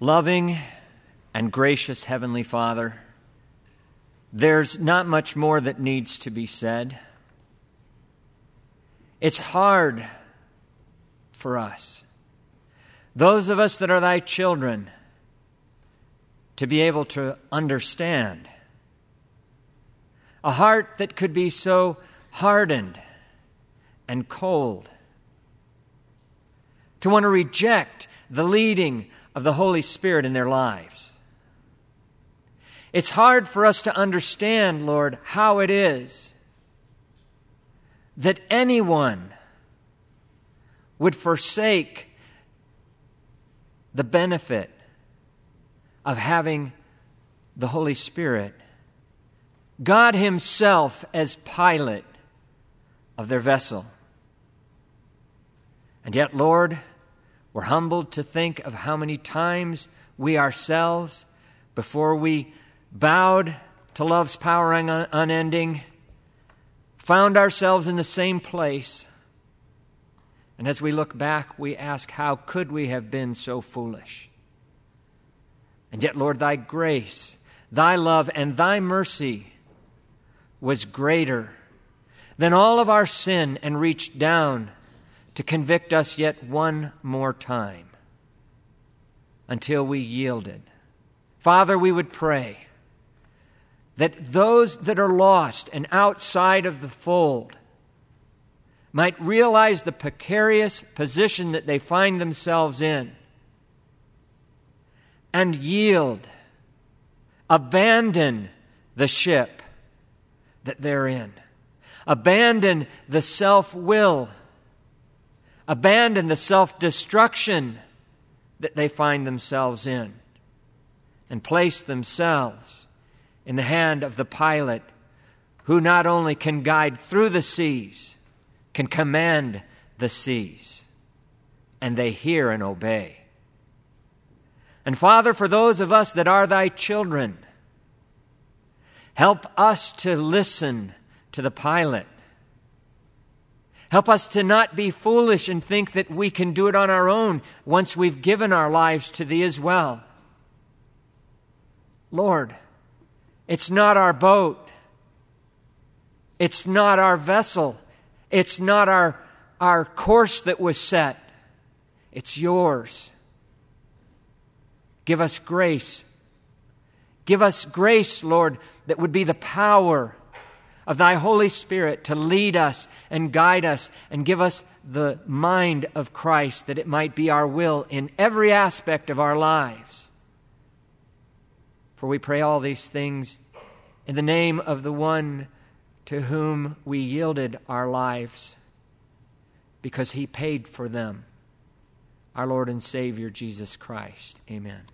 Loving and gracious Heavenly Father, there's not much more that needs to be said. It's hard for us, those of us that are thy children, to be able to understand. A heart that could be so hardened and cold. To want to reject the leading of the Holy Spirit in their lives. It's hard for us to understand, Lord, how it is that anyone would forsake the benefit of having the Holy Spirit, God Himself as pilot of their vessel. And yet, Lord, we're humbled to think of how many times we ourselves, before we bowed to love's power unending, found ourselves in the same place. And as we look back, we ask, how could we have been so foolish? And yet, Lord, thy grace, thy love, and thy mercy was greater than all of our sin and reached down to convict us yet one more time until we yielded. Father, we would pray that those that are lost and outside of the fold might realize the precarious position that they find themselves in and yield, abandon the ship that they're in, abandon the self will, abandon the self destruction that they find themselves in, and place themselves in the hand of the pilot who not only can guide through the seas, can command the seas, and they hear and obey. And Father, for those of us that are thy children, help us to listen to the pilot. Help us to not be foolish and think that we can do it on our own once we've given our lives to Thee as well. Lord, it's not our boat. It's not our vessel. It's not our, our course that was set. It's yours. Give us grace. Give us grace, Lord, that would be the power of Thy Holy Spirit to lead us and guide us and give us the mind of Christ that it might be our will in every aspect of our lives. For we pray all these things in the name of the one to whom we yielded our lives because he paid for them, our Lord and Savior Jesus Christ. Amen.